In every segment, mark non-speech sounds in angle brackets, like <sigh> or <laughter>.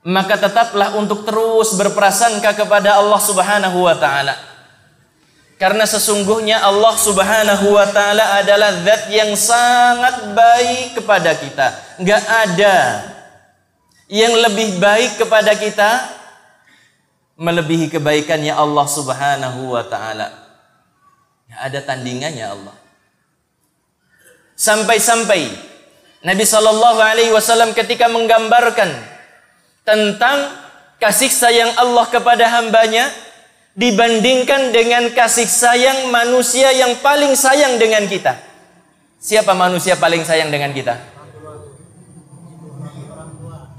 maka tetaplah untuk terus berprasangka kepada Allah Subhanahu wa taala. Karena sesungguhnya Allah Subhanahu wa taala adalah zat yang sangat baik kepada kita. Enggak ada yang lebih baik kepada kita melebihi kebaikannya Allah Subhanahu wa taala. Ada tandingannya Allah. Sampai-sampai Nabi Shallallahu alaihi wasallam ketika menggambarkan tentang kasih sayang Allah kepada hambanya dibandingkan dengan kasih sayang manusia yang paling sayang dengan kita. Siapa manusia paling sayang dengan kita?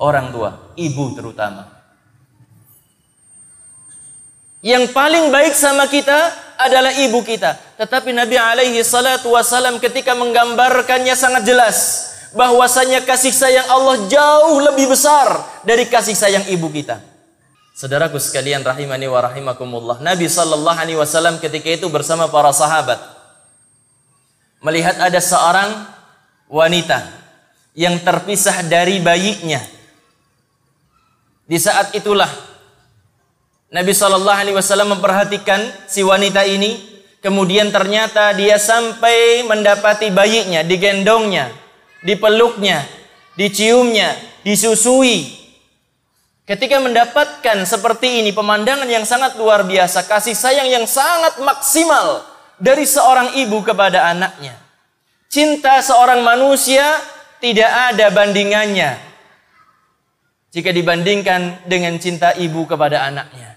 Orang tua, ibu terutama. Yang paling baik sama kita adalah ibu kita. Tetapi Nabi alaihi salatu wasalam ketika menggambarkannya sangat jelas bahwasanya kasih sayang Allah jauh lebih besar dari kasih sayang ibu kita. Saudaraku sekalian rahimani wa rahimakumullah. Nabi sallallahu alaihi wasallam ketika itu bersama para sahabat melihat ada seorang wanita yang terpisah dari bayinya. Di saat itulah Nabi sallallahu alaihi wasallam memperhatikan si wanita ini, kemudian ternyata dia sampai mendapati bayinya, digendongnya, dipeluknya, diciumnya, disusui, Ketika mendapatkan seperti ini pemandangan yang sangat luar biasa, kasih sayang yang sangat maksimal dari seorang ibu kepada anaknya. Cinta seorang manusia tidak ada bandingannya jika dibandingkan dengan cinta ibu kepada anaknya.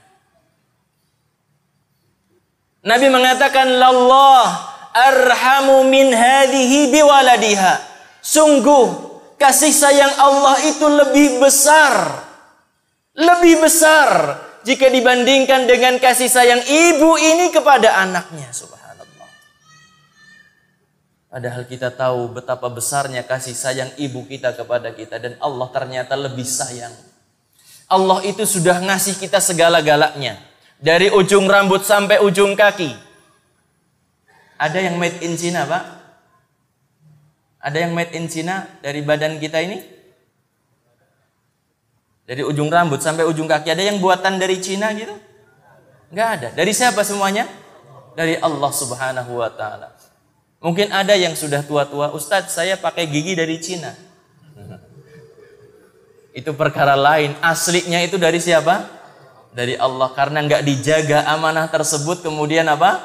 Nabi mengatakan, "Lallah arhamu min hadhihi biwaladiha." Sungguh kasih sayang Allah itu lebih besar lebih besar jika dibandingkan dengan kasih sayang ibu ini kepada anaknya. Subhanallah. Padahal kita tahu betapa besarnya kasih sayang ibu kita kepada kita dan Allah ternyata lebih sayang. Allah itu sudah ngasih kita segala-galanya. Dari ujung rambut sampai ujung kaki. Ada yang made in China, Pak? Ada yang made in China dari badan kita ini? Dari ujung rambut sampai ujung kaki ada yang buatan dari Cina gitu? Enggak ada. Dari siapa semuanya? Dari Allah Subhanahu wa taala. Mungkin ada yang sudah tua-tua, Ustadz saya pakai gigi dari Cina. <laughs> Itu perkara lain. Aslinya itu dari siapa? Dari Allah. Karena nggak dijaga amanah tersebut, kemudian apa?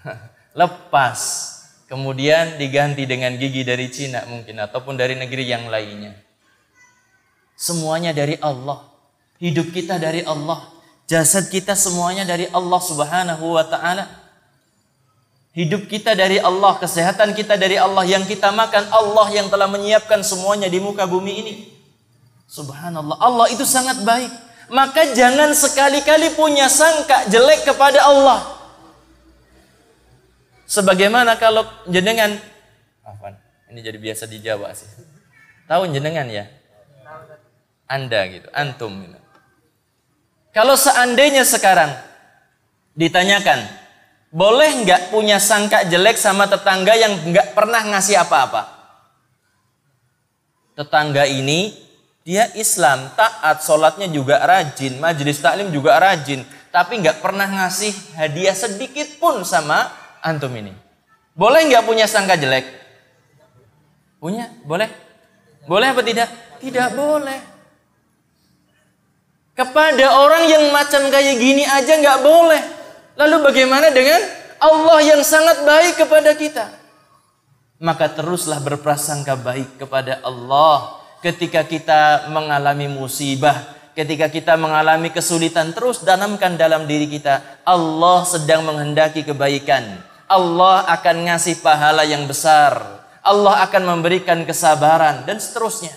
<laughs> Lepas. Kemudian diganti dengan gigi dari Cina mungkin. Ataupun dari negeri yang lainnya. Semuanya dari Allah. Hidup kita dari Allah. Jasad kita semuanya dari Allah Subhanahu wa taala. Hidup kita dari Allah, kesehatan kita dari Allah, yang kita makan Allah yang telah menyiapkan semuanya di muka bumi ini. Subhanallah, Allah itu sangat baik. Maka jangan sekali-kali punya sangka jelek kepada Allah. Sebagaimana kalau jenengan, apa? Ini jadi biasa di Jawa sih. Tahu jenengan ya? Anda gitu, antum gitu. Kalau seandainya sekarang ditanyakan, boleh nggak punya sangka jelek sama tetangga yang nggak pernah ngasih apa-apa? Tetangga ini dia Islam, taat, sholatnya juga rajin, majelis taklim juga rajin, tapi nggak pernah ngasih hadiah sedikit pun sama antum ini. Boleh nggak punya sangka jelek? Punya? Boleh? Boleh apa tidak? Tidak boleh. Kepada orang yang macam kayak gini aja nggak boleh. Lalu bagaimana dengan Allah yang sangat baik kepada kita? Maka teruslah berprasangka baik kepada Allah ketika kita mengalami musibah, ketika kita mengalami kesulitan terus tanamkan dalam diri kita Allah sedang menghendaki kebaikan. Allah akan ngasih pahala yang besar. Allah akan memberikan kesabaran dan seterusnya.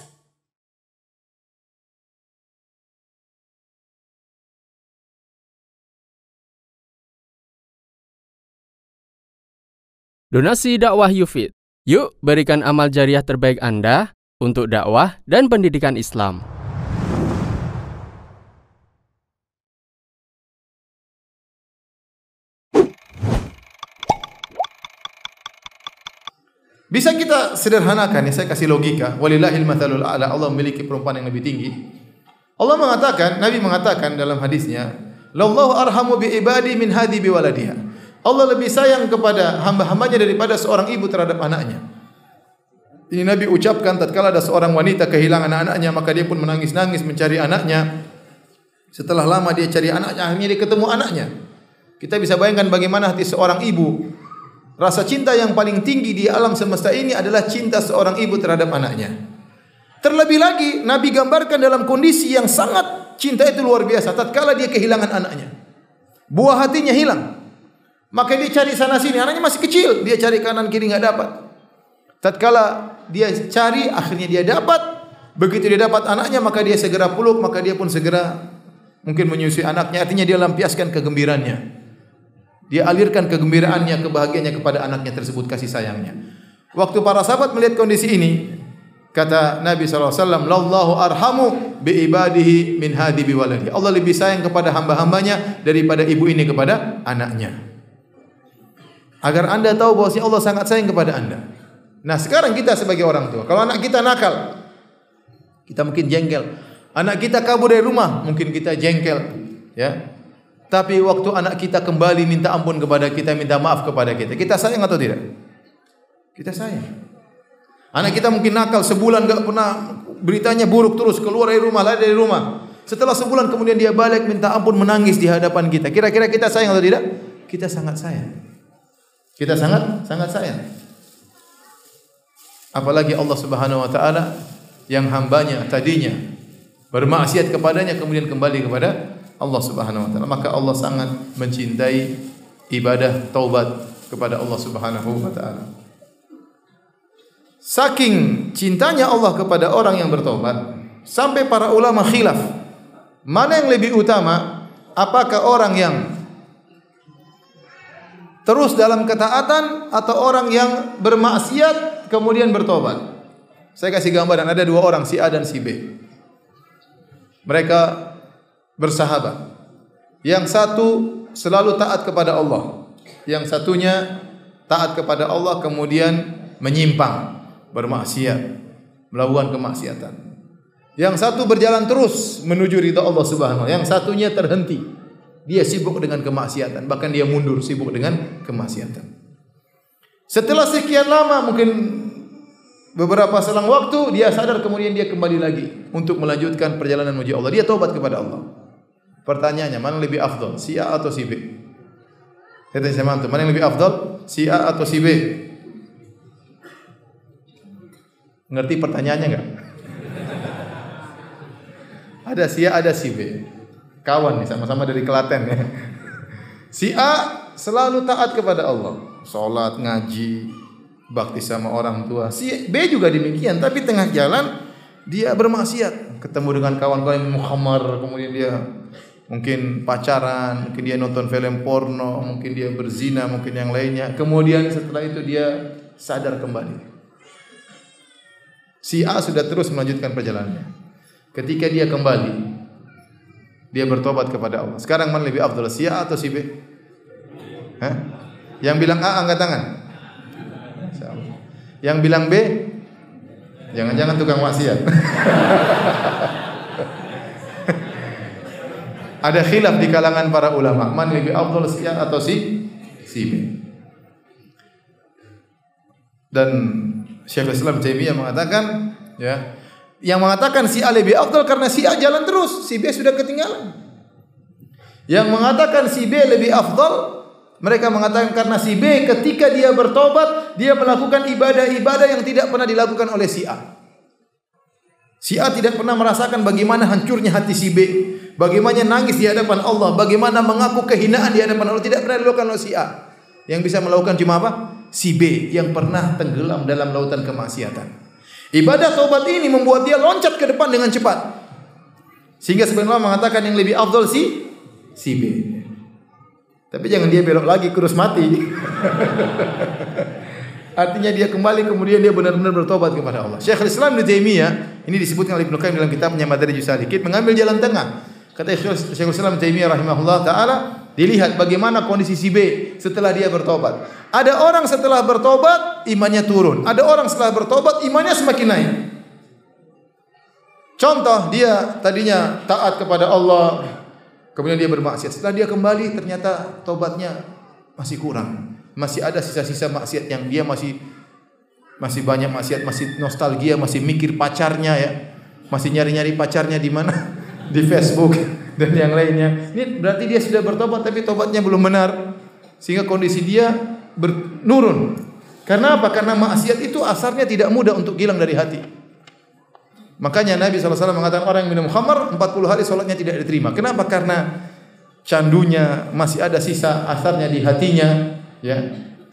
Donasi dakwah Yufid. Yuk berikan amal jariah terbaik Anda untuk dakwah dan pendidikan Islam. Bisa kita sederhanakan, ya saya kasih logika. Walillahil mathalul a'la. Allah memiliki perumpamaan yang lebih tinggi. Allah mengatakan, Nabi mengatakan dalam hadisnya, "Lallahu arhamu bi ibadi min hadi bi waladiha." Allah lebih sayang kepada hamba-hambanya daripada seorang ibu terhadap anaknya. Ini Nabi ucapkan tatkala ada seorang wanita kehilangan anaknya maka dia pun menangis-nangis mencari anaknya. Setelah lama dia cari anaknya, akhirnya dia ketemu anaknya. Kita bisa bayangkan bagaimana hati seorang ibu. Rasa cinta yang paling tinggi di alam semesta ini adalah cinta seorang ibu terhadap anaknya. Terlebih lagi Nabi gambarkan dalam kondisi yang sangat cinta itu luar biasa tatkala dia kehilangan anaknya. Buah hatinya hilang. Maka dia cari sana sini, anaknya masih kecil, dia cari kanan kiri nggak dapat. Tatkala dia cari, akhirnya dia dapat. Begitu dia dapat anaknya, maka dia segera peluk, maka dia pun segera mungkin menyusui anaknya. Artinya dia lampiaskan kegembiraannya. Dia alirkan kegembiraannya, kebahagiaannya kepada anaknya tersebut kasih sayangnya. Waktu para sahabat melihat kondisi ini, kata Nabi SAW, Lallahu arhamu bi min hadi bi. Allah lebih sayang kepada hamba-hambanya daripada ibu ini kepada anaknya. Agar anda tahu bahwa Allah sangat sayang kepada anda. Nah sekarang kita sebagai orang tua, kalau anak kita nakal, kita mungkin jengkel. Anak kita kabur dari rumah, mungkin kita jengkel, ya. Tapi waktu anak kita kembali minta ampun kepada kita, minta maaf kepada kita, kita sayang atau tidak? Kita sayang. Anak kita mungkin nakal sebulan gak pernah beritanya buruk terus keluar dari rumah, lari dari rumah. Setelah sebulan kemudian dia balik minta ampun menangis di hadapan kita. Kira-kira kita sayang atau tidak? Kita sangat sayang. Kita sangat sangat sayang. Apalagi Allah Subhanahu wa taala yang hambanya tadinya bermaksiat kepadanya kemudian kembali kepada Allah Subhanahu wa taala. Maka Allah sangat mencintai ibadah taubat kepada Allah Subhanahu wa taala. Saking cintanya Allah kepada orang yang bertobat, sampai para ulama khilaf, mana yang lebih utama? Apakah orang yang terus dalam ketaatan atau orang yang bermaksiat kemudian bertobat. Saya kasih gambaran ada dua orang si A dan si B. Mereka bersahabat. Yang satu selalu taat kepada Allah. Yang satunya taat kepada Allah kemudian menyimpang, bermaksiat, melakukan kemaksiatan. Yang satu berjalan terus menuju ridha Allah Subhanahu Yang satunya terhenti dia sibuk dengan kemaksiatan, bahkan dia mundur sibuk dengan kemaksiatan. Setelah sekian lama mungkin beberapa selang waktu dia sadar kemudian dia kembali lagi untuk melanjutkan perjalanan menuju Allah. Dia taubat kepada Allah. Pertanyaannya, mana lebih afdal, si A atau si B? Tanya sama antum, mana yang lebih afdal, si A atau si B? Ngerti pertanyaannya enggak? <laughs> ada si A, ada si B kawan nih sama-sama dari Klaten ya. Si A selalu taat kepada Allah, sholat, ngaji, bakti sama orang tua. Si B juga demikian, tapi tengah jalan dia bermaksiat, ketemu dengan kawan-kawan yang mukhamar, kemudian dia mungkin pacaran, mungkin dia nonton film porno, mungkin dia berzina, mungkin yang lainnya. Kemudian setelah itu dia sadar kembali. Si A sudah terus melanjutkan perjalanannya. Ketika dia kembali, dia bertobat kepada Allah. Sekarang mana lebih afdal, si A atau si B? Hah? Yang bilang A angkat tangan. Yang bilang B jangan-jangan tukang maksiat. <laughs> Ada khilaf di kalangan para ulama, mana lebih afdal si A atau si si B. Dan Syekh Islam Taimiyah mengatakan ya yang mengatakan si A lebih afdal karena si A jalan terus, si B sudah ketinggalan. Yang mengatakan si B lebih afdal, mereka mengatakan karena si B ketika dia bertobat, dia melakukan ibadah-ibadah yang tidak pernah dilakukan oleh si A. Si A tidak pernah merasakan bagaimana hancurnya hati si B, bagaimana nangis di hadapan Allah, bagaimana mengaku kehinaan di hadapan Allah tidak pernah dilakukan oleh si A. Yang bisa melakukan cuma apa? Si B yang pernah tenggelam dalam lautan kemaksiatan. Ibadah taubat ini membuat dia loncat ke depan dengan cepat. Sehingga sebenarnya mengatakan yang lebih afdol si si B. Tapi jangan dia belok lagi kurus mati. <laughs> Artinya dia kembali kemudian dia benar-benar bertobat kepada Allah. Syekh Islam Ibnu Taimiyah ini disebutkan oleh Ibnu Qayyim dalam kitabnya Madarij Salikin mengambil jalan tengah. Kata Syekh Islam Taimiyah rahimahullah taala Dilihat bagaimana kondisi si B setelah dia bertobat. Ada orang setelah bertobat imannya turun. Ada orang setelah bertobat imannya semakin naik. Contoh dia tadinya taat kepada Allah, kemudian dia bermaksiat. Setelah dia kembali ternyata tobatnya masih kurang. Masih ada sisa-sisa maksiat yang dia masih masih banyak maksiat, masih nostalgia, masih mikir pacarnya ya. Masih nyari-nyari pacarnya di mana? <laughs> Di Facebook <laughs> dan yang lainnya. Ini berarti dia sudah bertobat tapi tobatnya belum benar. Sehingga kondisi dia menurun. Karena apa? Karena maksiat itu asarnya tidak mudah untuk hilang dari hati. Makanya Nabi SAW mengatakan orang yang minum khamar 40 hari sholatnya tidak diterima. Kenapa? Karena candunya masih ada sisa asarnya di hatinya. Ya,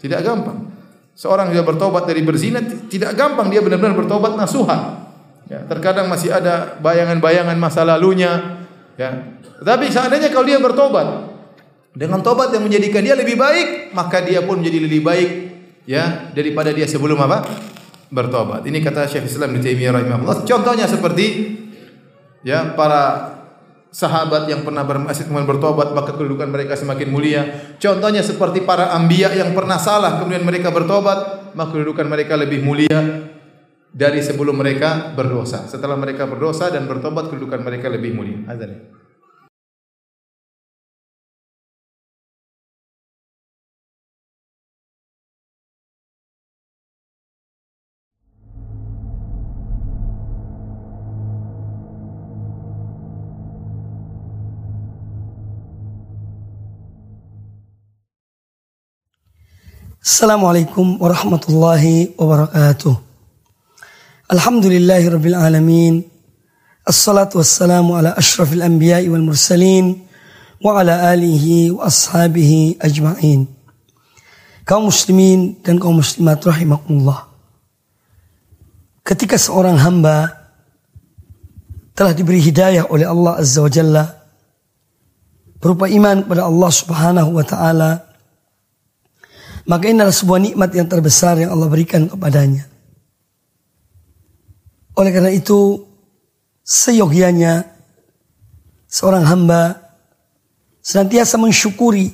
tidak gampang. Seorang yang bertobat dari berzina tidak gampang dia benar-benar bertobat nasuha. Ya, terkadang masih ada bayangan-bayangan masa lalunya. Ya, tapi seandainya kalau dia bertobat dengan tobat yang menjadikan dia lebih baik, maka dia pun menjadi lebih baik ya daripada dia sebelum apa? bertobat. Ini kata Syekh Islam Ibnu Taimiyah rahimahullah. Contohnya seperti ya para sahabat yang pernah bermaksiat kemudian bertobat maka kedudukan mereka semakin mulia. Contohnya seperti para anbiya yang pernah salah kemudian mereka bertobat maka kedudukan mereka lebih mulia dari sebelum mereka berdosa. Setelah mereka berdosa dan bertobat kedudukan mereka lebih mulia. Azan. Assalamualaikum warahmatullahi wabarakatuh. Alhamdulillahi rabbil alamin. Assalatu wassalamu ala ashrafil anbiya'i wal mursalin wa ala alihi wa ashabihi ajma'in. Kaum muslimin dan kaum muslimat rahimakumullah. Ketika seorang hamba telah diberi hidayah oleh Allah Azza wa Jalla berupa iman kepada Allah Subhanahu wa taala maka ini adalah sebuah nikmat yang terbesar yang Allah berikan kepadanya. Oleh karena itu, seyogianya seorang hamba senantiasa mensyukuri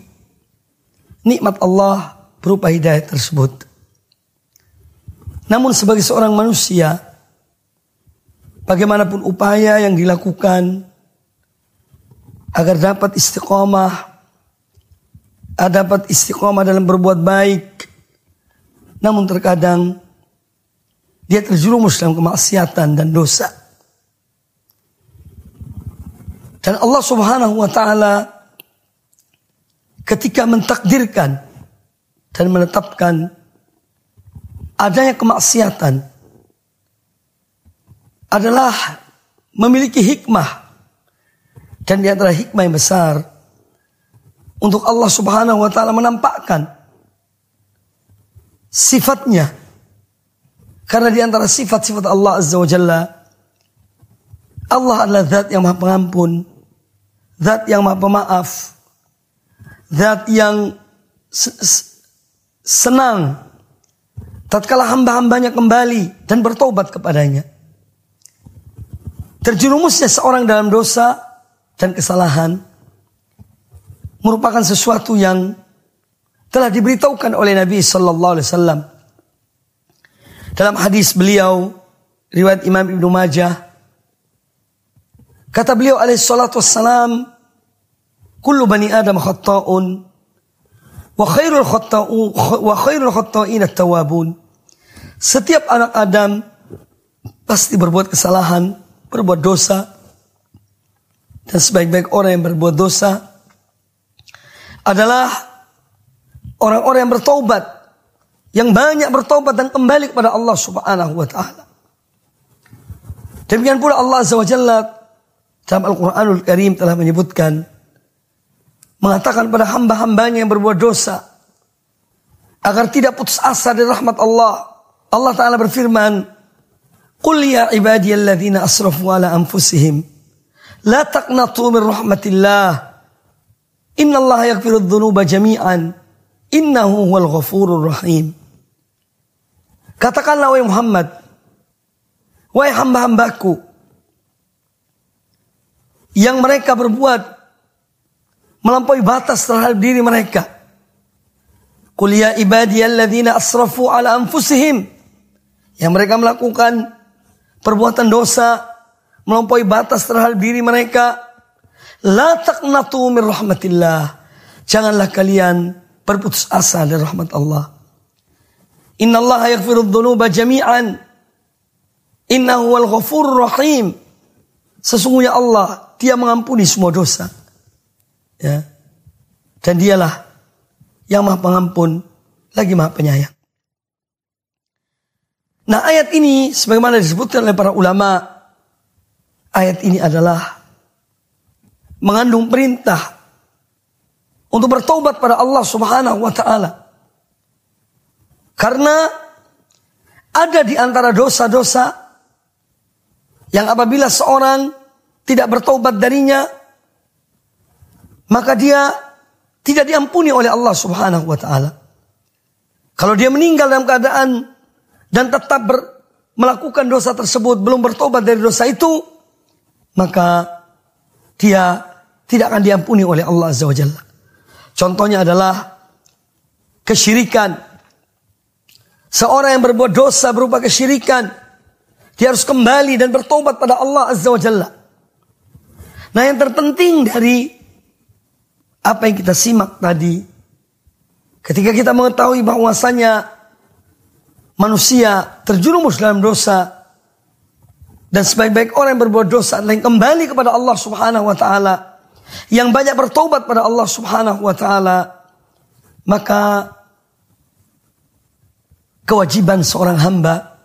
nikmat Allah berupa hidayah tersebut. Namun sebagai seorang manusia, bagaimanapun upaya yang dilakukan agar dapat istiqomah dapat istiqomah dalam berbuat baik. Namun terkadang dia terjerumus dalam kemaksiatan dan dosa. Dan Allah Subhanahu wa taala ketika mentakdirkan dan menetapkan adanya kemaksiatan adalah memiliki hikmah dan di antara hikmah yang besar untuk Allah Subhanahu wa taala menampakkan sifatnya. Karena di antara sifat-sifat Allah Azza wa Jalla Allah adalah zat yang maha pengampun, zat yang maha pemaaf, zat yang senang tatkala hamba-hambanya kembali dan bertobat kepadanya. Terjerumusnya seorang dalam dosa dan kesalahan merupakan sesuatu yang telah diberitahukan oleh Nabi sallallahu alaihi wasallam. Dalam hadis beliau riwayat Imam Ibnu Majah kata beliau alaihi salatu wassalam kullu bani adam khata'un wa khairul khata'u wa khairul khata'in at-tawwabun. Setiap anak Adam pasti berbuat kesalahan, berbuat dosa. Dan sebaik-baik orang yang berbuat dosa adalah orang-orang yang bertobat, yang banyak bertobat dan kembali kepada Allah Subhanahu wa taala. Demikian pula Allah Azza wa Jalla dalam Al-Qur'anul Karim telah menyebutkan mengatakan pada hamba-hambanya yang berbuat dosa agar tidak putus asa dari rahmat Allah. Allah taala berfirman, "Qul ya ibadiyalladzina asrafu ala anfusihim la taqnatu min rahmatillah." Inna Allah yakfiru dhunuba jami'an. Innahu huwal ghafurur rahim. Katakanlah wahai Muhammad. Wahai hamba-hambaku. Yang mereka berbuat. Melampaui batas terhadap diri mereka. Qul ya ibadiyalladzina asrafu ala anfusihim. Yang mereka melakukan perbuatan dosa. melampaui batas terhadap diri mereka. La taqnatu min rahmatillah. Janganlah kalian berputus asa dari rahmat Allah. Inna Allah yaghfiru dhunuba jami'an. Innahu wal ghafur rahim. Sesungguhnya Allah, dia mengampuni semua dosa. Ya. Dan dialah yang maha pengampun, lagi maha penyayang. Nah ayat ini sebagaimana disebutkan oleh para ulama, ayat ini adalah mengandung perintah untuk bertobat pada Allah Subhanahu wa taala. Karena ada di antara dosa-dosa yang apabila seorang tidak bertobat darinya maka dia tidak diampuni oleh Allah Subhanahu wa taala. Kalau dia meninggal dalam keadaan dan tetap ber, melakukan dosa tersebut belum bertobat dari dosa itu, maka dia tidak akan diampuni oleh Allah Azza wa Jalla. Contohnya adalah kesyirikan. Seorang yang berbuat dosa berupa kesyirikan, dia harus kembali dan bertobat pada Allah Azza wa Jalla. Nah yang terpenting dari apa yang kita simak tadi. Ketika kita mengetahui bahwasanya manusia terjerumus dalam dosa dan sebaik-baik orang yang berbuat dosa adalah yang kembali kepada Allah Subhanahu wa taala, yang banyak bertobat pada Allah Subhanahu wa taala, maka kewajiban seorang hamba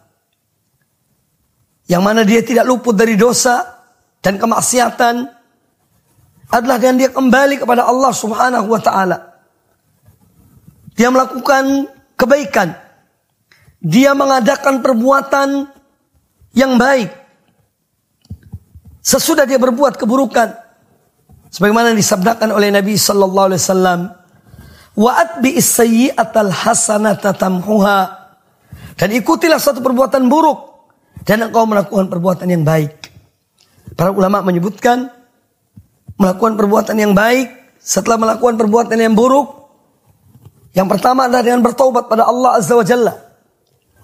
yang mana dia tidak luput dari dosa dan kemaksiatan adalah dengan dia kembali kepada Allah Subhanahu wa taala. Dia melakukan kebaikan. Dia mengadakan perbuatan yang baik. Sesudah dia berbuat keburukan. Sebagaimana disabdakan oleh Nabi sallallahu alaihi wasallam, "Wa atbi as-sayyi'atal hasanata tamhuha." Dan ikutilah satu perbuatan buruk dan engkau melakukan perbuatan yang baik. Para ulama menyebutkan melakukan perbuatan yang baik setelah melakukan perbuatan yang buruk. Yang pertama adalah dengan bertobat pada Allah Azza wa Jalla.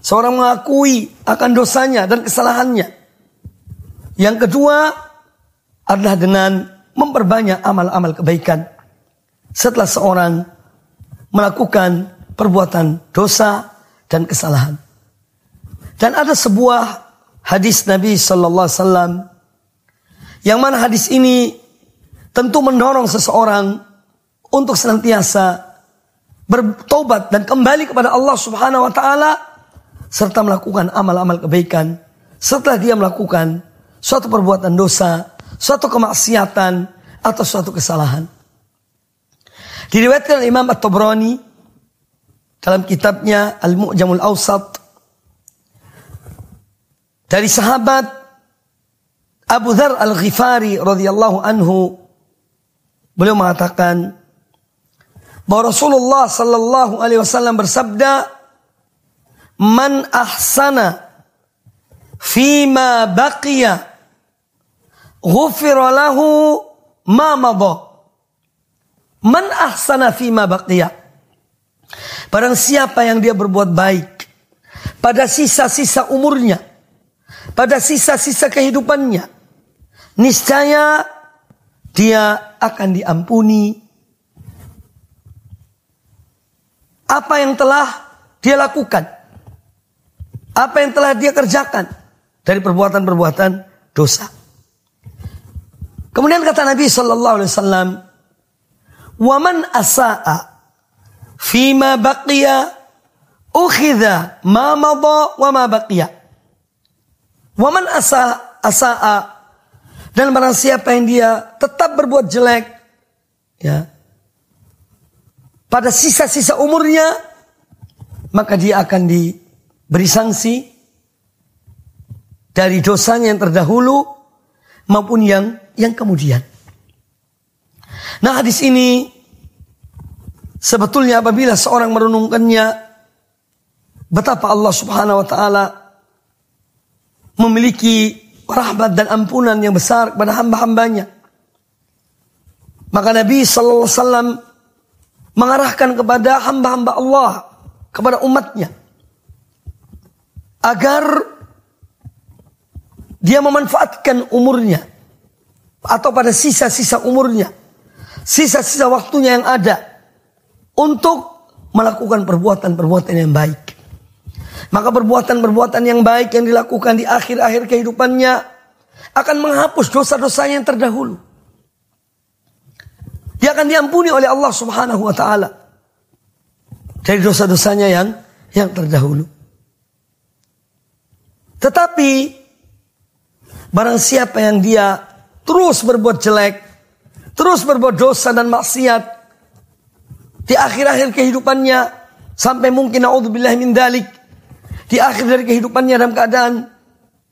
Seorang mengakui akan dosanya dan kesalahannya. Yang kedua adalah dengan memperbanyak amal-amal kebaikan. Setelah seorang melakukan perbuatan dosa dan kesalahan. Dan ada sebuah hadis Nabi Sallallahu Alaihi Wasallam yang mana hadis ini tentu mendorong seseorang untuk senantiasa bertobat dan kembali kepada Allah Subhanahu wa taala serta melakukan amal-amal kebaikan setelah dia melakukan suatu perbuatan dosa, suatu kemaksiatan atau suatu kesalahan. Diriwayatkan Imam At-Tabrani dalam kitabnya Al-Mu'jamul Awsat dari sahabat Abu Dhar Al-Ghifari radhiyallahu anhu Beliau mengatakan bahwa Rasulullah sallallahu alaihi wasallam bersabda, "Man ahsana fima baqiya ghufira lahu ma madha." Man ahsana fima baqiya. Barang siapa yang dia berbuat baik pada sisa-sisa umurnya, pada sisa-sisa kehidupannya, niscaya dia akan diampuni apa yang telah dia lakukan. Apa yang telah dia kerjakan dari perbuatan-perbuatan dosa. Kemudian kata Nabi sallallahu alaihi wasallam, "Wa man asaa fima baqiya ukhidha ma madha wa ma baqiya." Wa man asaa asaa dan barang siapa yang dia tetap berbuat jelek, ya, pada sisa-sisa umurnya, maka dia akan diberi sanksi dari dosanya yang terdahulu maupun yang yang kemudian. Nah hadis ini sebetulnya apabila seorang merenungkannya betapa Allah Subhanahu wa taala memiliki rahmat dan ampunan yang besar kepada hamba-hambanya. Maka Nabi Sallallahu Alaihi Wasallam mengarahkan kepada hamba-hamba Allah, kepada umatnya. Agar dia memanfaatkan umurnya atau pada sisa-sisa umurnya, sisa-sisa waktunya yang ada untuk melakukan perbuatan-perbuatan yang baik. Maka perbuatan-perbuatan yang baik yang dilakukan di akhir-akhir kehidupannya akan menghapus dosa-dosanya yang terdahulu. Dia akan diampuni oleh Allah Subhanahu wa taala dari dosa-dosanya yang yang terdahulu. Tetapi barang siapa yang dia terus berbuat jelek, terus berbuat dosa dan maksiat di akhir-akhir kehidupannya sampai mungkin naudzubillah min dalik di akhir dari kehidupannya dalam keadaan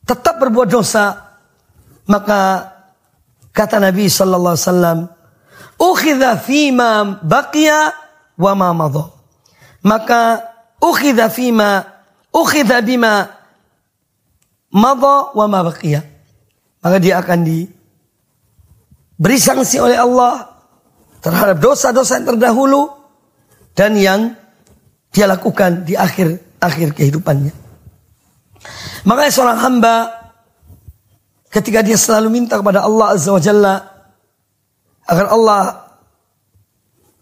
tetap berbuat dosa, maka kata Nabi sallallahu alaihi wasallam, "Ukhidha fima baqiya wa ma madha." Maka ukhidha fima ukhidha bima madha wa ma baqiya. Maka dia akan diberi sanksi oleh Allah terhadap dosa-dosa yang terdahulu dan yang dia lakukan di akhir akhir kehidupannya. Makanya seorang hamba ketika dia selalu minta kepada Allah Azza wa Jalla agar Allah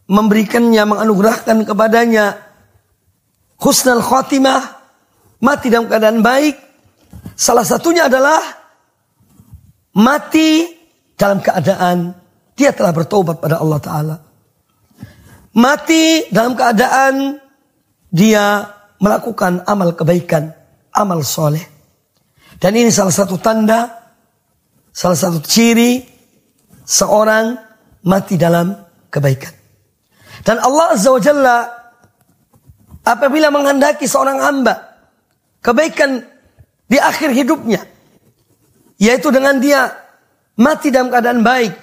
memberikannya, menganugerahkan kepadanya husnul khatimah, mati dalam keadaan baik. Salah satunya adalah mati dalam keadaan dia telah bertobat pada Allah Ta'ala. Mati dalam keadaan dia melakukan amal kebaikan, amal soleh. Dan ini salah satu tanda, salah satu ciri seorang mati dalam kebaikan. Dan Allah Azza wa Jalla apabila menghendaki seorang hamba kebaikan di akhir hidupnya, yaitu dengan dia mati dalam keadaan baik,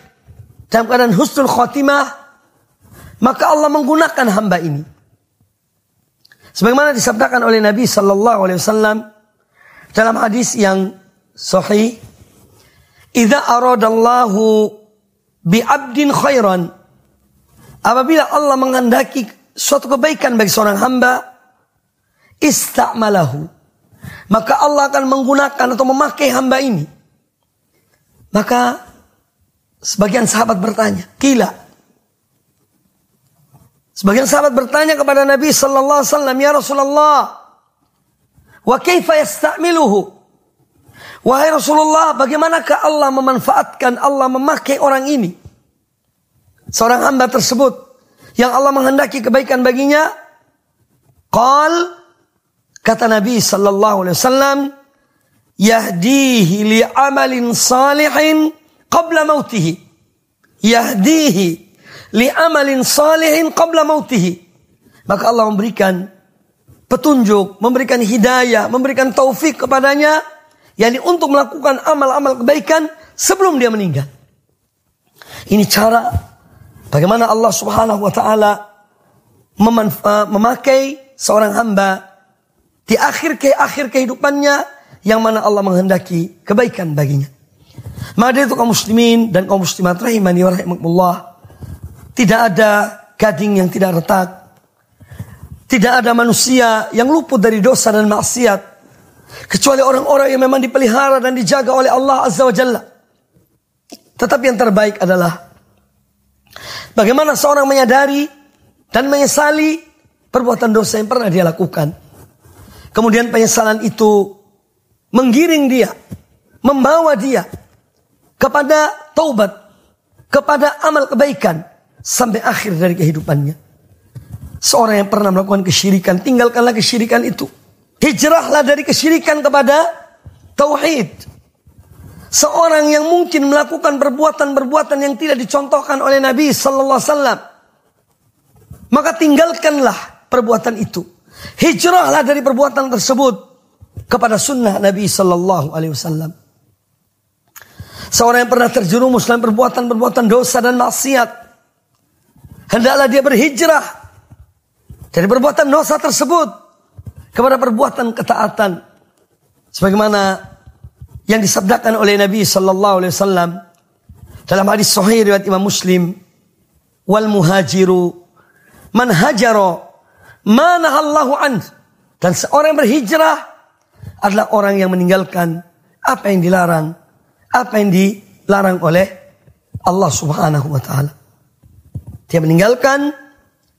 dalam keadaan husnul khotimah, maka Allah menggunakan hamba ini Sebagaimana disabdakan oleh Nabi sallallahu alaihi wasallam dalam hadis yang sahih, "Idza aradallahu bi 'abdin khairan" Apabila Allah menghendaki suatu kebaikan bagi seorang hamba, istamalahu. Maka Allah akan menggunakan atau memakai hamba ini. Maka sebagian sahabat bertanya, "Kila, Sebagian sahabat bertanya kepada Nabi sallallahu alaihi wasallam, "Ya Rasulullah, wa kaifa yasta'miluhu?" Wahai Rasulullah, bagaimanakah Allah memanfaatkan, Allah memakai orang ini? Seorang hamba tersebut yang Allah menghendaki kebaikan baginya. Qal kata Nabi sallallahu alaihi wasallam, "Yahdihi li amalin salihin qabla mautihi." Yahdihi li amalin salihin qabla mautihi. Maka Allah memberikan petunjuk, memberikan hidayah, memberikan taufik kepadanya yakni untuk melakukan amal-amal kebaikan sebelum dia meninggal. Ini cara bagaimana Allah Subhanahu wa taala memakai seorang hamba di akhir ke akhir kehidupannya yang mana Allah menghendaki kebaikan baginya. Maka itu kaum muslimin dan kaum muslimat rahimani wa. Tidak ada gading yang tidak retak. Tidak ada manusia yang luput dari dosa dan maksiat. Kecuali orang-orang yang memang dipelihara dan dijaga oleh Allah Azza wa Jalla. Tetapi yang terbaik adalah bagaimana seorang menyadari dan menyesali perbuatan dosa yang pernah dia lakukan. Kemudian penyesalan itu menggiring dia, membawa dia kepada taubat, kepada amal kebaikan, sampai akhir dari kehidupannya. Seorang yang pernah melakukan kesyirikan, tinggalkanlah kesyirikan itu. Hijrahlah dari kesyirikan kepada tauhid. Seorang yang mungkin melakukan perbuatan-perbuatan yang tidak dicontohkan oleh Nabi sallallahu alaihi wasallam, maka tinggalkanlah perbuatan itu. Hijrahlah dari perbuatan tersebut kepada sunnah Nabi sallallahu alaihi wasallam. Seorang yang pernah terjerumus dalam perbuatan-perbuatan dosa dan maksiat, hendaklah dia berhijrah dari perbuatan dosa tersebut kepada perbuatan ketaatan. Sebagaimana yang disabdakan oleh Nabi sallallahu alaihi wasallam dalam hadis sahih riwayat Imam Muslim wal muhajiru man hajara ma an. Dan seorang yang berhijrah adalah orang yang meninggalkan apa yang dilarang, apa yang dilarang oleh Allah Subhanahu wa taala. Dia meninggalkan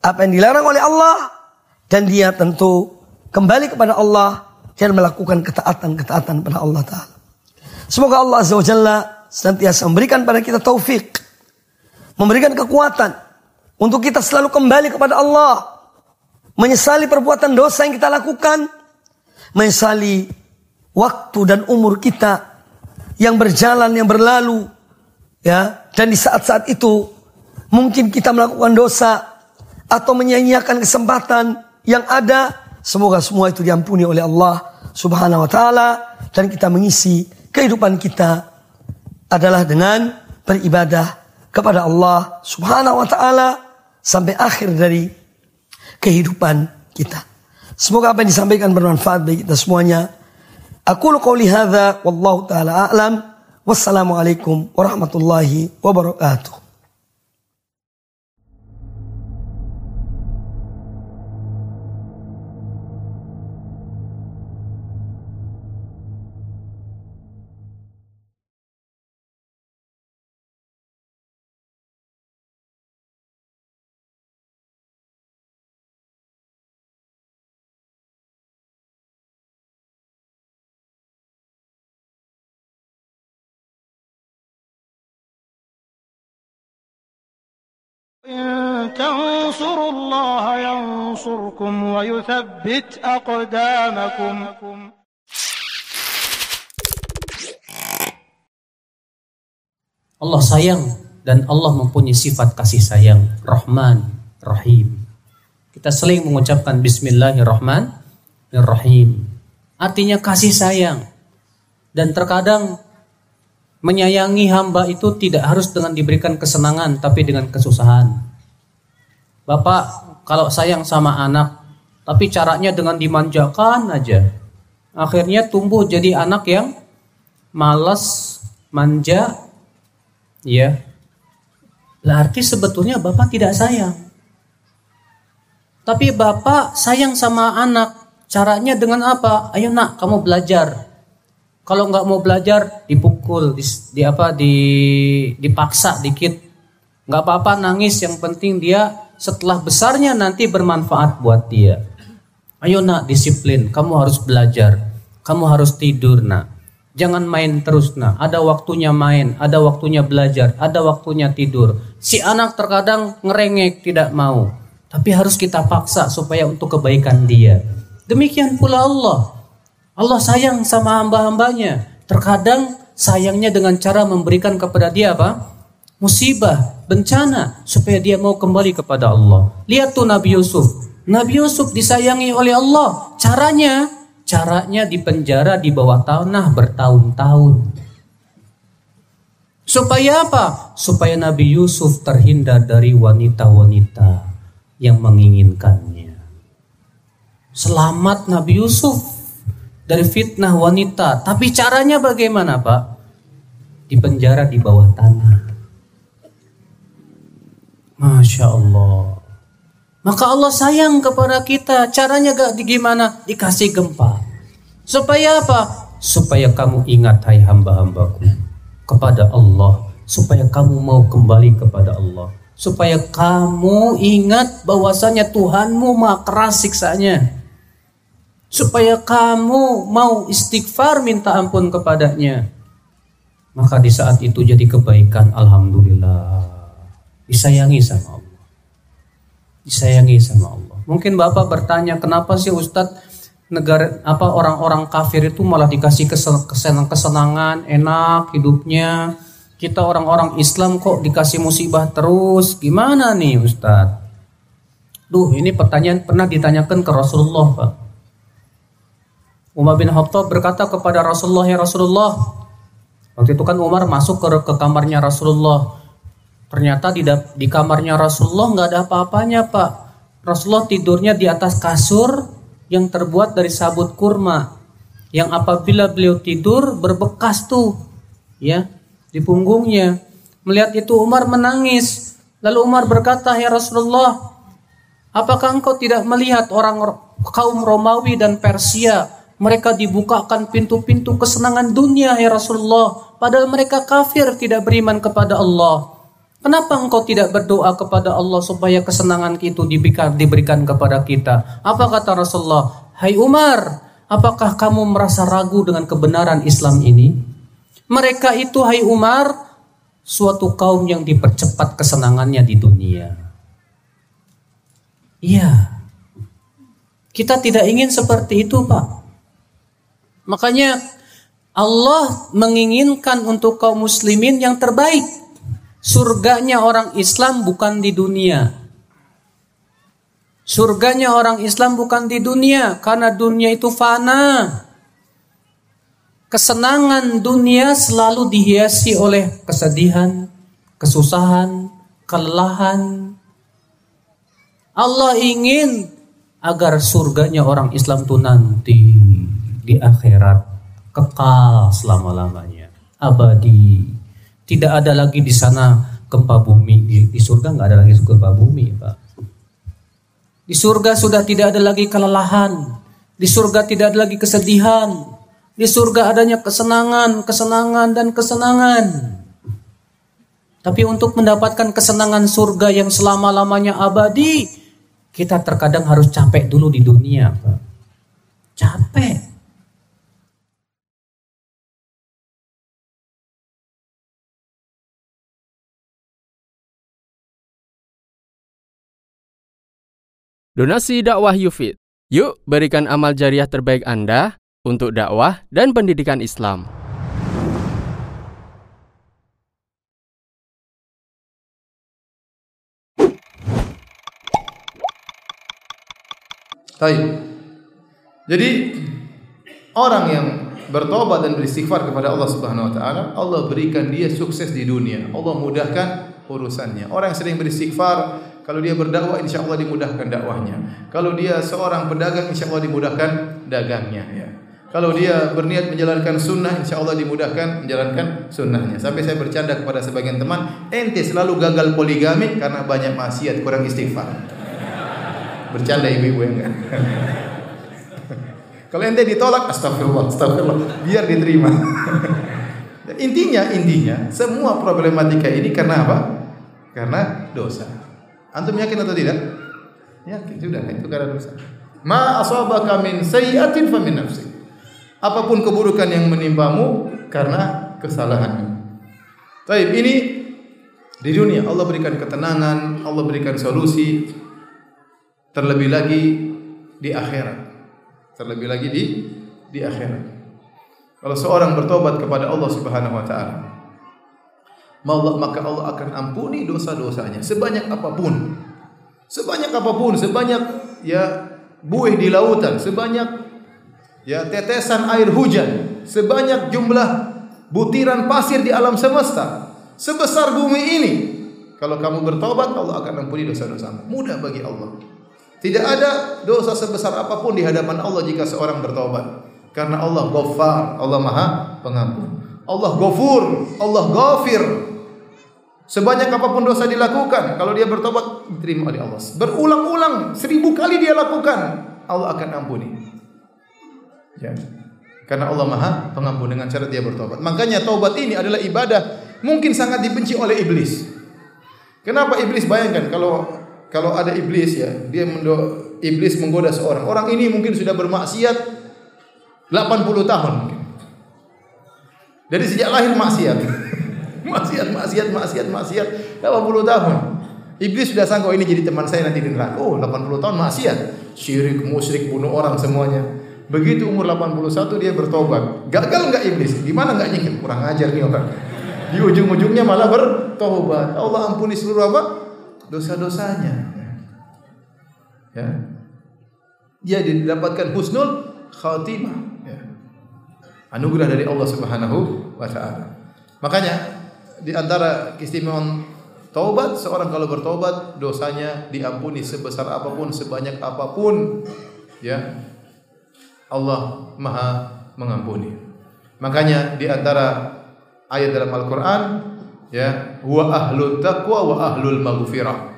apa yang dilarang oleh Allah dan dia tentu kembali kepada Allah dan melakukan ketaatan-ketaatan pada Allah taala. Semoga Allah Azza wa Jalla senantiasa memberikan pada kita taufik, memberikan kekuatan untuk kita selalu kembali kepada Allah, menyesali perbuatan dosa yang kita lakukan, menyesali waktu dan umur kita yang berjalan, yang berlalu, ya. Dan di saat-saat itu mungkin kita melakukan dosa atau menyia-nyiakan kesempatan yang ada. Semoga semua itu diampuni oleh Allah Subhanahu wa taala dan kita mengisi kehidupan kita adalah dengan beribadah kepada Allah Subhanahu wa taala sampai akhir dari kehidupan kita. Semoga apa yang disampaikan bermanfaat bagi kita semuanya. Aku qauli hadza wallahu taala a'lam. Wassalamualaikum warahmatullahi wabarakatuh. ينصركم ويثبت أقدامكم Allah sayang dan Allah mempunyai sifat kasih sayang, Rahman, Rahim. Kita sering mengucapkan Bismillahirrahmanirrahim. Artinya kasih sayang. Dan terkadang menyayangi hamba itu tidak harus dengan diberikan kesenangan tapi dengan kesusahan. Bapak kalau sayang sama anak tapi caranya dengan dimanjakan aja. Akhirnya tumbuh jadi anak yang malas, manja, ya. Berarti sebetulnya Bapak tidak sayang. Tapi Bapak sayang sama anak. Caranya dengan apa? Ayo nak, kamu belajar. Kalau nggak mau belajar dipukul, di, di apa di dipaksa dikit. Nggak apa-apa nangis, yang penting dia setelah besarnya nanti bermanfaat buat dia. Ayo nak disiplin, kamu harus belajar. Kamu harus tidur nak. Jangan main terus nak. Ada waktunya main, ada waktunya belajar, ada waktunya tidur. Si anak terkadang ngerengek tidak mau. Tapi harus kita paksa supaya untuk kebaikan dia. Demikian pula Allah. Allah sayang sama hamba-hambanya. Terkadang sayangnya dengan cara memberikan kepada dia apa? Musibah, bencana supaya dia mau kembali kepada Allah. Lihat tuh Nabi Yusuf. Nabi Yusuf disayangi oleh Allah. Caranya, caranya dipenjara di bawah tanah bertahun-tahun. Supaya apa? Supaya Nabi Yusuf terhindar dari wanita-wanita yang menginginkannya. Selamat Nabi Yusuf dari fitnah wanita. Tapi caranya bagaimana, Pak? Di penjara di bawah tanah. Masya Allah. Maka Allah sayang kepada kita. Caranya gak di gimana? Dikasih gempa. Supaya apa? Supaya kamu ingat hai hamba-hambaku kepada Allah. Supaya kamu mau kembali kepada Allah. Supaya kamu ingat bahwasanya Tuhanmu maha keras siksanya supaya kamu mau istighfar minta ampun kepadanya maka di saat itu jadi kebaikan alhamdulillah disayangi sama Allah. Disayangi sama Allah. Mungkin Bapak bertanya kenapa sih Ustadz negara apa orang-orang kafir itu malah dikasih kesenangan kesenangan enak hidupnya? Kita orang-orang Islam kok dikasih musibah terus? Gimana nih Ustadz? Duh ini pertanyaan pernah ditanyakan ke Rasulullah Pak. Umar bin Khattab berkata kepada Rasulullah, "Ya Rasulullah." Waktu itu kan Umar masuk ke, ke kamarnya Rasulullah. Ternyata di, di kamarnya Rasulullah nggak ada apa-apanya, Pak. Rasulullah tidurnya di atas kasur yang terbuat dari sabut kurma. Yang apabila beliau tidur berbekas tuh, ya, di punggungnya. Melihat itu Umar menangis. Lalu Umar berkata, "Ya Rasulullah, apakah engkau tidak melihat orang kaum Romawi dan Persia Mereka dibukakan pintu-pintu kesenangan dunia ya Rasulullah. Padahal mereka kafir tidak beriman kepada Allah. Kenapa engkau tidak berdoa kepada Allah supaya kesenangan itu diberikan, diberikan kepada kita? Apa kata Rasulullah? Hai Umar, apakah kamu merasa ragu dengan kebenaran Islam ini? Mereka itu hai Umar, suatu kaum yang dipercepat kesenangannya di dunia. Iya. Kita tidak ingin seperti itu, Pak. Makanya Allah menginginkan untuk kaum muslimin yang terbaik. Surganya orang Islam bukan di dunia. Surganya orang Islam bukan di dunia karena dunia itu fana. Kesenangan dunia selalu dihiasi oleh kesedihan, kesusahan, kelelahan. Allah ingin agar surganya orang Islam itu nanti di akhirat kekal selama-lamanya, abadi. Tidak ada lagi di sana gempa bumi. Di, di surga nggak ada lagi gempa bumi, Pak. Di surga sudah tidak ada lagi kelelahan. Di surga tidak ada lagi kesedihan. Di surga adanya kesenangan, kesenangan, dan kesenangan. Tapi untuk mendapatkan kesenangan surga yang selama-lamanya abadi, kita terkadang harus capek dulu di dunia, Pak. Capek. Donasi dakwah Yufid. Yuk berikan amal jariah terbaik Anda untuk dakwah dan pendidikan Islam. Taib. Jadi orang yang bertobat dan beristighfar kepada Allah Subhanahu wa taala, Allah berikan dia sukses di dunia. Allah mudahkan urusannya. Orang yang sering beristighfar, kalau dia berdakwah insya Allah dimudahkan dakwahnya. Kalau dia seorang pedagang insya Allah dimudahkan dagangnya ya. Kalau dia berniat menjalankan sunnah, insya Allah dimudahkan menjalankan sunnahnya. Sampai saya bercanda kepada sebagian teman, ente selalu gagal poligami karena banyak maksiat, kurang istighfar. Bercanda ibu-ibu yang enggak. <laughs> Kalau ente ditolak, astagfirullah, astagfirullah, biar diterima. <laughs> intinya, intinya, semua problematika ini karena apa? Karena dosa. Antum yakin atau tidak? Yakin sudah, itu karena dosa. Ma asabaka min sayyi'atin fa min nafsik. Apa pun keburukan yang menimpamu karena kesalahanmu. Baik, ini di dunia Allah berikan ketenangan, Allah berikan solusi. Terlebih lagi di akhirat. Terlebih lagi di di akhirat. Kalau seorang bertobat kepada Allah Subhanahu wa taala, maka Allah akan ampuni dosa-dosanya sebanyak apa pun. Sebanyak apa pun, sebanyak ya buih di lautan, sebanyak ya tetesan air hujan, sebanyak jumlah butiran pasir di alam semesta, sebesar bumi ini. Kalau kamu bertobat, Allah akan ampuni dosa-dosamu. Mudah bagi Allah. Tidak ada dosa sebesar apa pun di hadapan Allah jika seorang bertobat. Karena Allah Ghaffar, Allah Maha Pengampun. Allah Ghafur, Allah Ghafir. Sebanyak apa pun dosa dilakukan, kalau dia bertobat diterima oleh Allah. Berulang-ulang, seribu kali dia lakukan, Allah akan ampuni. Ya. Karena Allah Maha Pengampun dengan cara dia bertobat. Makanya taubat ini adalah ibadah mungkin sangat dibenci oleh iblis. Kenapa iblis bayangkan kalau kalau ada iblis ya, dia mendo, iblis menggoda seorang. Orang ini mungkin sudah bermaksiat 80 tahun. Dari sejak lahir maksiat. Maksiat, maksiat, maksiat, maksiat 80 tahun. Iblis sudah sangka ini jadi teman saya nanti di neraka. Oh, 80 tahun maksiat. Syirik, musyrik, bunuh orang semuanya. Begitu umur 81 dia bertobat. Gagal enggak iblis? Gimana enggak nyikir? Kurang ajar nih orang. Di ujung-ujungnya malah bertobat. Allah ampuni seluruh apa? Dosa-dosanya. Ya. Dia didapatkan husnul khatimah. Ya. Anugerah dari Allah Subhanahu wa taala. Makanya di antara keistimewaan taubat seorang kalau bertobat dosanya diampuni sebesar apa pun, sebanyak apa pun. Ya. Allah Maha mengampuni. Makanya di antara ayat dalam Al-Qur'an ya, huwa ahlut taqwa wa ahlul maghfirah.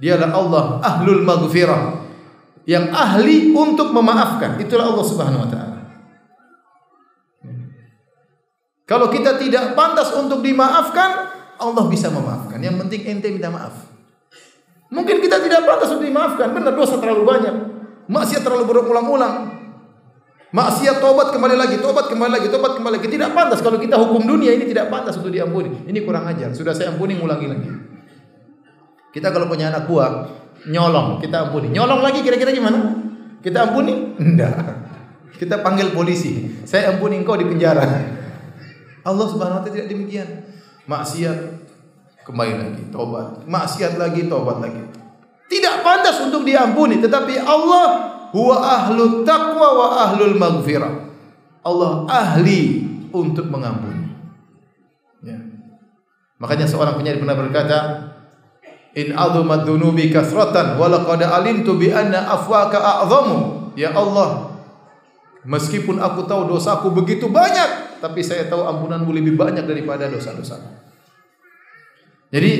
Dialah Allah ahlul maghfirah yang ahli untuk memaafkan. Itulah Allah Subhanahu wa taala. Kalau kita tidak pantas untuk dimaafkan, Allah bisa memaafkan. Yang penting ente minta maaf. Mungkin kita tidak pantas untuk dimaafkan. Benar dosa terlalu banyak. Maksiat terlalu berulang-ulang. Maksiat tobat kembali lagi, tobat kembali lagi, tobat kembali lagi. Tidak pantas kalau kita hukum dunia ini tidak pantas untuk diampuni. Ini kurang ajar. Sudah saya ampuni ngulangi lagi. Kita kalau punya anak buah nyolong, kita ampuni. Nyolong lagi kira-kira gimana? Kita ampuni? Enggak. Kita panggil polisi. Saya ampuni engkau di penjara. Allah Subhanahu wa taala tidak demikian. Maksiat kembali lagi, tobat. Maksiat lagi, tobat lagi. Tidak pantas untuk diampuni, tetapi Allah huwa ahlu taqwa wa ahlul maghfirah. Allah ahli untuk mengampuni. Ya. Makanya seorang penyair pernah berkata, In azumat dhunubi kasratan wa laqad alimtu bi anna afwaka a'zamu. Ya Allah, meskipun aku tahu dosaku begitu banyak, tapi saya tahu ampunanmu lebih banyak daripada dosa-dosa. Jadi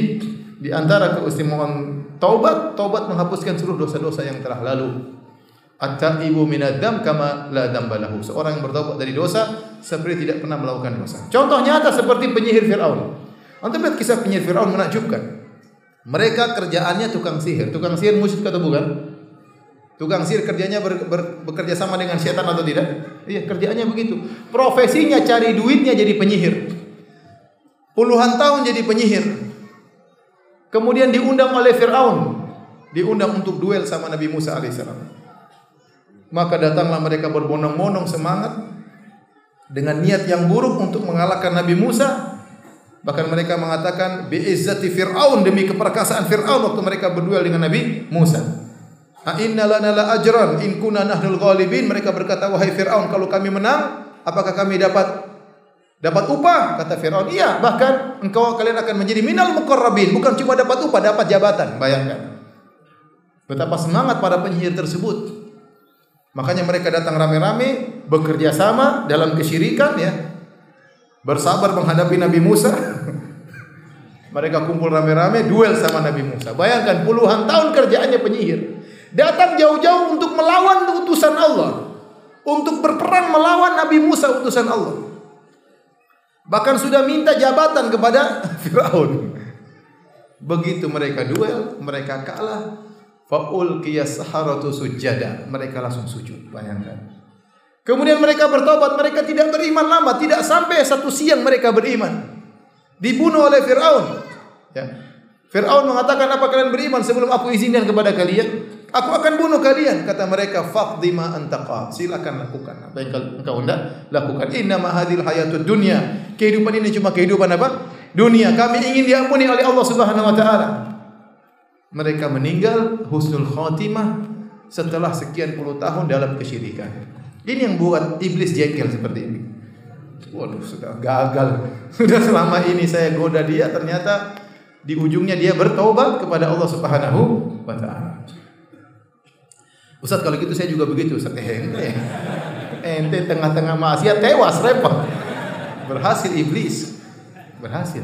di antara keistimewaan taubat, taubat menghapuskan seluruh dosa-dosa yang telah lalu. At-taibu minadzam kama la dzambalahu. Seorang yang bertobat dari dosa seperti tidak pernah melakukan dosa. Contoh nyata seperti penyihir Firaun. Anda lihat kisah penyihir Firaun menakjubkan. Mereka kerjaannya tukang sihir. Tukang sihir musyrik atau bukan? Tukang sihir kerjanya ber, ber, bekerja sama dengan setan atau tidak? Iya, kerjaannya begitu. Profesinya cari duitnya jadi penyihir. Puluhan tahun jadi penyihir. Kemudian diundang oleh Firaun. Diundang untuk duel sama Nabi Musa alaihissalam. Maka datanglah mereka berbondong-bondong semangat dengan niat yang buruk untuk mengalahkan Nabi Musa. Bahkan mereka mengatakan bi'izzati Fir'aun demi keperkasaan Fir'aun waktu mereka berduel dengan Nabi Musa. A ajran in kunna nahnul ghalibin. Mereka berkata wahai Fir'aun kalau kami menang apakah kami dapat dapat upah? Kata Fir'aun, iya bahkan engkau kalian akan menjadi minal muqarrabin. Bukan cuma dapat upah, dapat jabatan. Bayangkan. Betapa semangat para penyihir tersebut. Makanya mereka datang rame-rame, bekerja sama dalam kesyirikan ya. Bersabar menghadapi Nabi Musa. <laughs> mereka kumpul rame-rame duel sama Nabi Musa. Bayangkan puluhan tahun kerjaannya penyihir. Datang jauh-jauh untuk melawan utusan Allah. Untuk berperang melawan Nabi Musa utusan Allah. Bahkan sudah minta jabatan kepada <laughs> Firaun. Begitu mereka duel, mereka kalah, Faul saharatu sujada. Mereka langsung sujud. Bayangkan. Kemudian mereka bertobat. Mereka tidak beriman lama. Tidak sampai satu siang mereka beriman. Dibunuh oleh Fir'aun. Ya. Fir'aun mengatakan apa kalian beriman sebelum aku izinkan kepada kalian? Aku akan bunuh kalian. Kata mereka, faqdi ma. Silakan lakukan. Apa yang engkau hendak lakukan. Inna ma hadil hayatud dunya. Kehidupan ini cuma kehidupan apa? Dunia. Kami ingin diampuni oleh Allah Subhanahu wa taala mereka meninggal husnul khotimah setelah sekian puluh tahun dalam kesyirikan. Ini yang buat iblis jengkel seperti ini. Waduh, sudah gagal. <laughs> Sudah selama ini saya goda dia, ternyata di ujungnya dia bertobat kepada Allah Subhanahu wa taala. Ustaz kalau gitu saya juga begitu Ustaz. Eh, ente, ente tengah-tengah maksiat tewas repot. Berhasil iblis. Berhasil.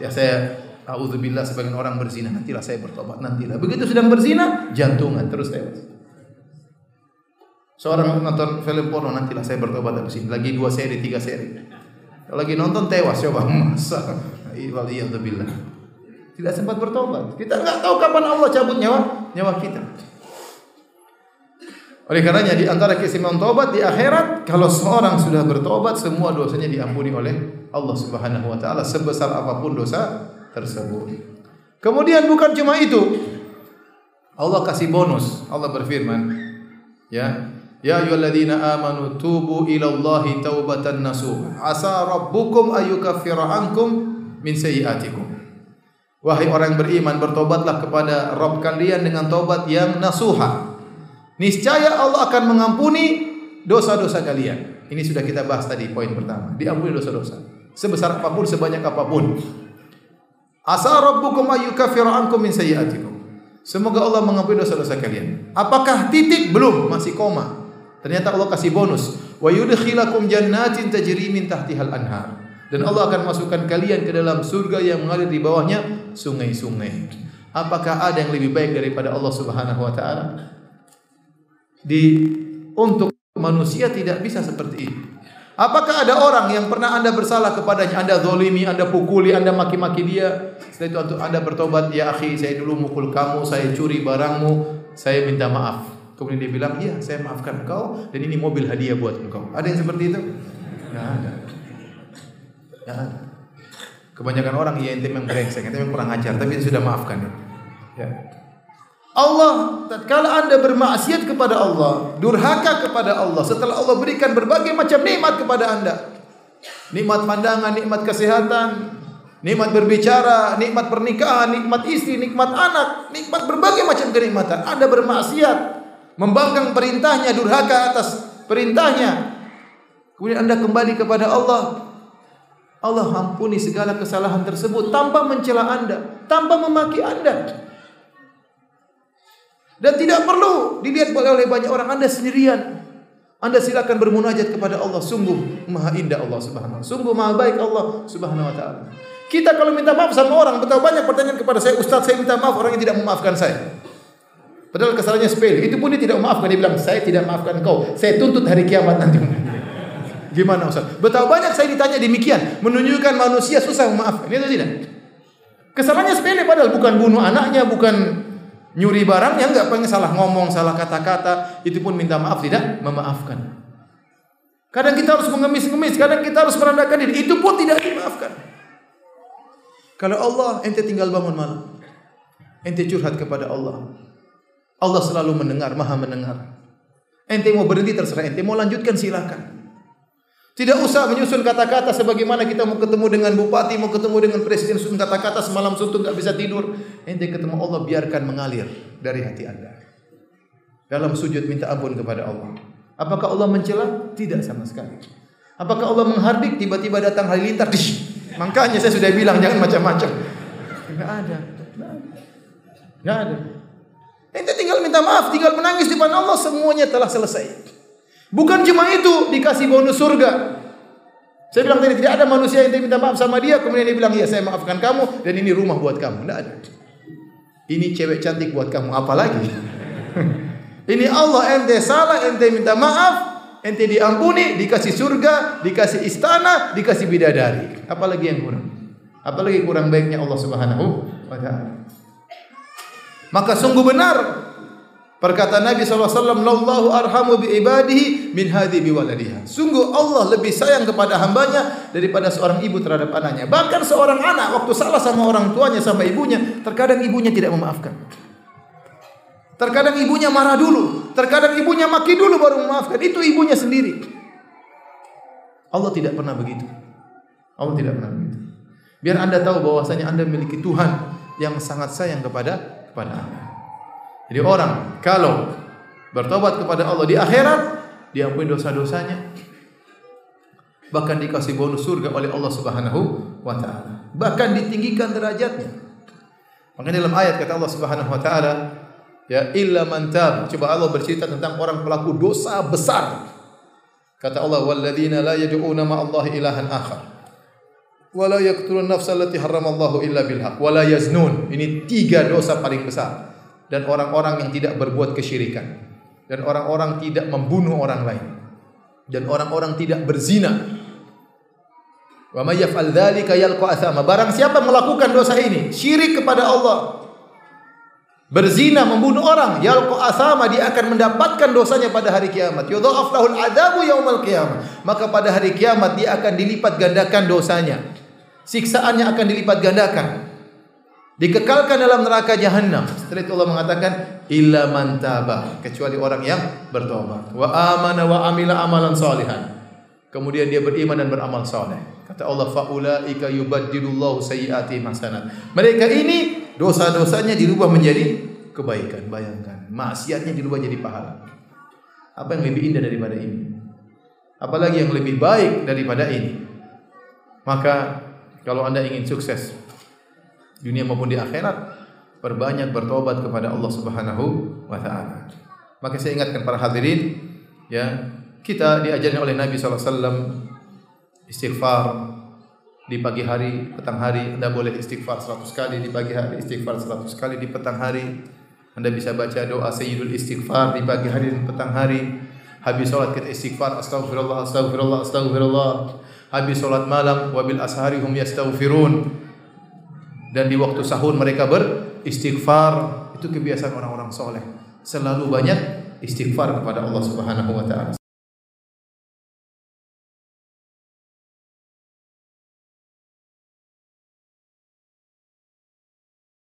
Ya saya Auzubillah sebagian orang berzina, nantilah saya bertobat, nantilah. Begitu sedang berzina, jantungan terus tewas. Seorang nonton film porno, nantilah saya bertobat habis ini. Lagi dua seri, tiga seri. Kalau lagi nonton tewas, coba masa. Waliyahzubillah. Tidak sempat bertobat. Kita nggak tahu kapan Allah cabut nyawa nyawa kita. Oleh karenanya di antara keistimewaan tobat di akhirat kalau seorang sudah bertobat semua dosanya diampuni oleh Allah Subhanahu wa taala sebesar apa pun dosa tersebut. Kemudian bukan cuma itu. Allah kasih bonus. Allah berfirman, ya, ya ayyuhalladzina amanu tubu ila Allahi taubatan nasuh. Asa rabbukum ayyukaffira ankum min sayyiatikum. Wahai orang yang beriman, bertobatlah kepada Rabb kalian dengan tobat yang nasuha. Niscaya Allah akan mengampuni dosa-dosa kalian. Ini sudah kita bahas tadi poin pertama. Diampuni dosa-dosa. Sebesar apa pun, sebanyak apa pun. Asa rabbukum ayyukaffira ankum min sayyi'atikum. Semoga Allah mengampuni dosa-dosa kalian. Apakah titik? Belum, masih koma. Ternyata Allah kasih bonus. Wa yudkhilakum jannatin tajri min tahtihal anhar. Dan Allah akan masukkan kalian ke dalam surga yang mengalir di bawahnya sungai-sungai. Apakah ada yang lebih baik daripada Allah Subhanahu wa taala? Di untuk manusia tidak bisa seperti ini. Apakah ada orang yang pernah Anda bersalah kepadanya, Anda zolimi, Anda pukuli, Anda maki-maki dia, setelah itu Anda bertobat, ya akhi, saya dulu mukul kamu, saya curi barangmu, saya minta maaf. Kemudian dia bilang, iya saya maafkan engkau dan ini mobil hadiah buat engkau. Ada yang seperti itu? Nggak ada. Nggak ada. Kebanyakan orang ya ente memang brengsek, ente memang kurang ajar, tapi sudah maafkan. Ya. Allah tatkala Anda bermaksiat kepada Allah, durhaka kepada Allah setelah Allah berikan berbagai macam nikmat kepada Anda. Nikmat pandangan, nikmat kesehatan, nikmat berbicara, nikmat pernikahan, nikmat istri, nikmat anak, nikmat berbagai macam kenikmatan. Anda bermaksiat, membangkang perintahnya, durhaka atas perintahnya. Kemudian Anda kembali kepada Allah. Allah ampuni segala kesalahan tersebut tanpa mencela Anda, tanpa memaki Anda. Dan tidak perlu dilihat oleh banyak orang Anda sendirian. Anda silakan bermunajat kepada Allah. Sungguh maha indah Allah subhanahu wa Sungguh maha baik Allah subhanahu wa ta'ala. Kita kalau minta maaf sama orang, betapa banyak pertanyaan kepada saya, Ustaz saya minta maaf, orang yang tidak memaafkan saya. Padahal kesalahannya sepele. Itu pun dia tidak memaafkan. Dia bilang, saya tidak maafkan kau. Saya tuntut hari kiamat nanti. <laughs> Gimana Ustaz? Betapa banyak saya ditanya demikian. Menunjukkan manusia susah memaafkan. Itu tidak? Kesalahannya sepele padahal bukan bunuh anaknya, bukan Nyuri barang yang nggak pengen salah ngomong, salah kata-kata, itu pun minta maaf tidak memaafkan. Kadang kita harus mengemis-ngemis, kadang kita harus merendahkan diri, itu pun tidak dimaafkan. Kalau Allah ente tinggal bangun malam, ente curhat kepada Allah. Allah selalu mendengar, maha mendengar. Ente mau berhenti terserah ente, mau lanjutkan silakan. Tidak usah menyusun kata-kata sebagaimana kita mau ketemu dengan bupati, mau ketemu dengan presiden, susun kata-kata semalam suntuk nggak bisa tidur. Ente ketemu Allah biarkan mengalir dari hati anda. Dalam sujud minta ampun kepada Allah. Apakah Allah mencela? Tidak sama sekali. Apakah Allah menghardik? Tiba-tiba datang halilintar. Dish. Makanya saya sudah bilang jangan macam-macam. Enggak ada. Enggak ada. Ente tinggal minta maaf, tinggal menangis di depan Allah, semuanya telah selesai. Bukan cuma itu dikasih bonus surga. Saya bilang tadi tidak ada manusia yang minta maaf sama dia kemudian dia bilang ya saya maafkan kamu dan ini rumah buat kamu. Tidak ada. Ini cewek cantik buat kamu apalagi. <laughs> ini Allah ente salah ente minta maaf ente diampuni dikasih surga dikasih istana dikasih bidadari. Apalagi yang kurang? Apalagi kurang baiknya Allah Subhanahu wa taala. Maka sungguh benar Perkataan Nabi SAW, Lallahu arhamu bi ibadihi min hadhi bi waladiha. Sungguh Allah lebih sayang kepada hambanya daripada seorang ibu terhadap anaknya. Bahkan seorang anak waktu salah sama orang tuanya sama ibunya, terkadang ibunya tidak memaafkan. Terkadang ibunya marah dulu, terkadang ibunya maki dulu baru memaafkan. Itu ibunya sendiri. Allah tidak pernah begitu. Allah tidak pernah begitu. Biar Anda tahu bahwasanya Anda memiliki Tuhan yang sangat sayang kepada kepada Anda. Jadi orang kalau bertobat kepada Allah di akhirat, diampuni dosa-dosanya. Bahkan dikasih bonus surga oleh Allah Subhanahu wa taala. Bahkan ditinggikan derajatnya. Makanya dalam ayat kata Allah Subhanahu wa taala, ya illa man tab. Coba Allah bercerita tentang orang pelaku dosa besar. Kata Allah, "Walladzina la yad'una ma'allahi ilahan akhar." Wala yaqtulun nafsa allati haramallahu illa bil haqq wala yaznun. Ini tiga dosa paling besar dan orang-orang yang tidak berbuat kesyirikan dan orang-orang tidak membunuh orang lain dan orang-orang tidak berzina. Wa may yaf'al dzalika yalqa athama. Barang siapa melakukan dosa ini, syirik kepada Allah, berzina, membunuh orang, yalqa athama, dia akan mendapatkan dosanya pada hari kiamat. Yudha'af lahul adzabu yaumal qiyamah. Maka pada hari kiamat dia akan dilipat gandakan dosanya. Siksaannya akan dilipat gandakan dikekalkan dalam neraka jahanam. Setelah itu Allah mengatakan illa man kecuali orang yang bertobat. Wa amana wa amila amalan salihan. Kemudian dia beriman dan beramal saleh. Kata Allah faulaika yubaddilullahu sayyiati hasanat. Mereka ini dosa-dosanya dirubah menjadi kebaikan. Bayangkan, maksiatnya dirubah jadi pahala. Apa yang lebih indah daripada ini? Apalagi yang lebih baik daripada ini? Maka kalau Anda ingin sukses dunia maupun di akhirat perbanyak bertobat kepada Allah Subhanahu wa taala. Maka saya ingatkan para hadirin ya, kita diajarkan oleh Nabi SAW istighfar di pagi hari, petang hari Anda boleh istighfar 100 kali di pagi hari, istighfar 100 kali di petang hari. Anda bisa baca doa Sayyidul Istighfar di pagi hari dan petang hari. Habis salat kita istighfar, astagfirullah, astagfirullah, astagfirullah. Habis salat malam, wabil ashari hum yastaghfirun. Dan di waktu sahur mereka beristighfar. Itu kebiasaan orang-orang soleh. Selalu banyak istighfar kepada Allah Subhanahu wa taala.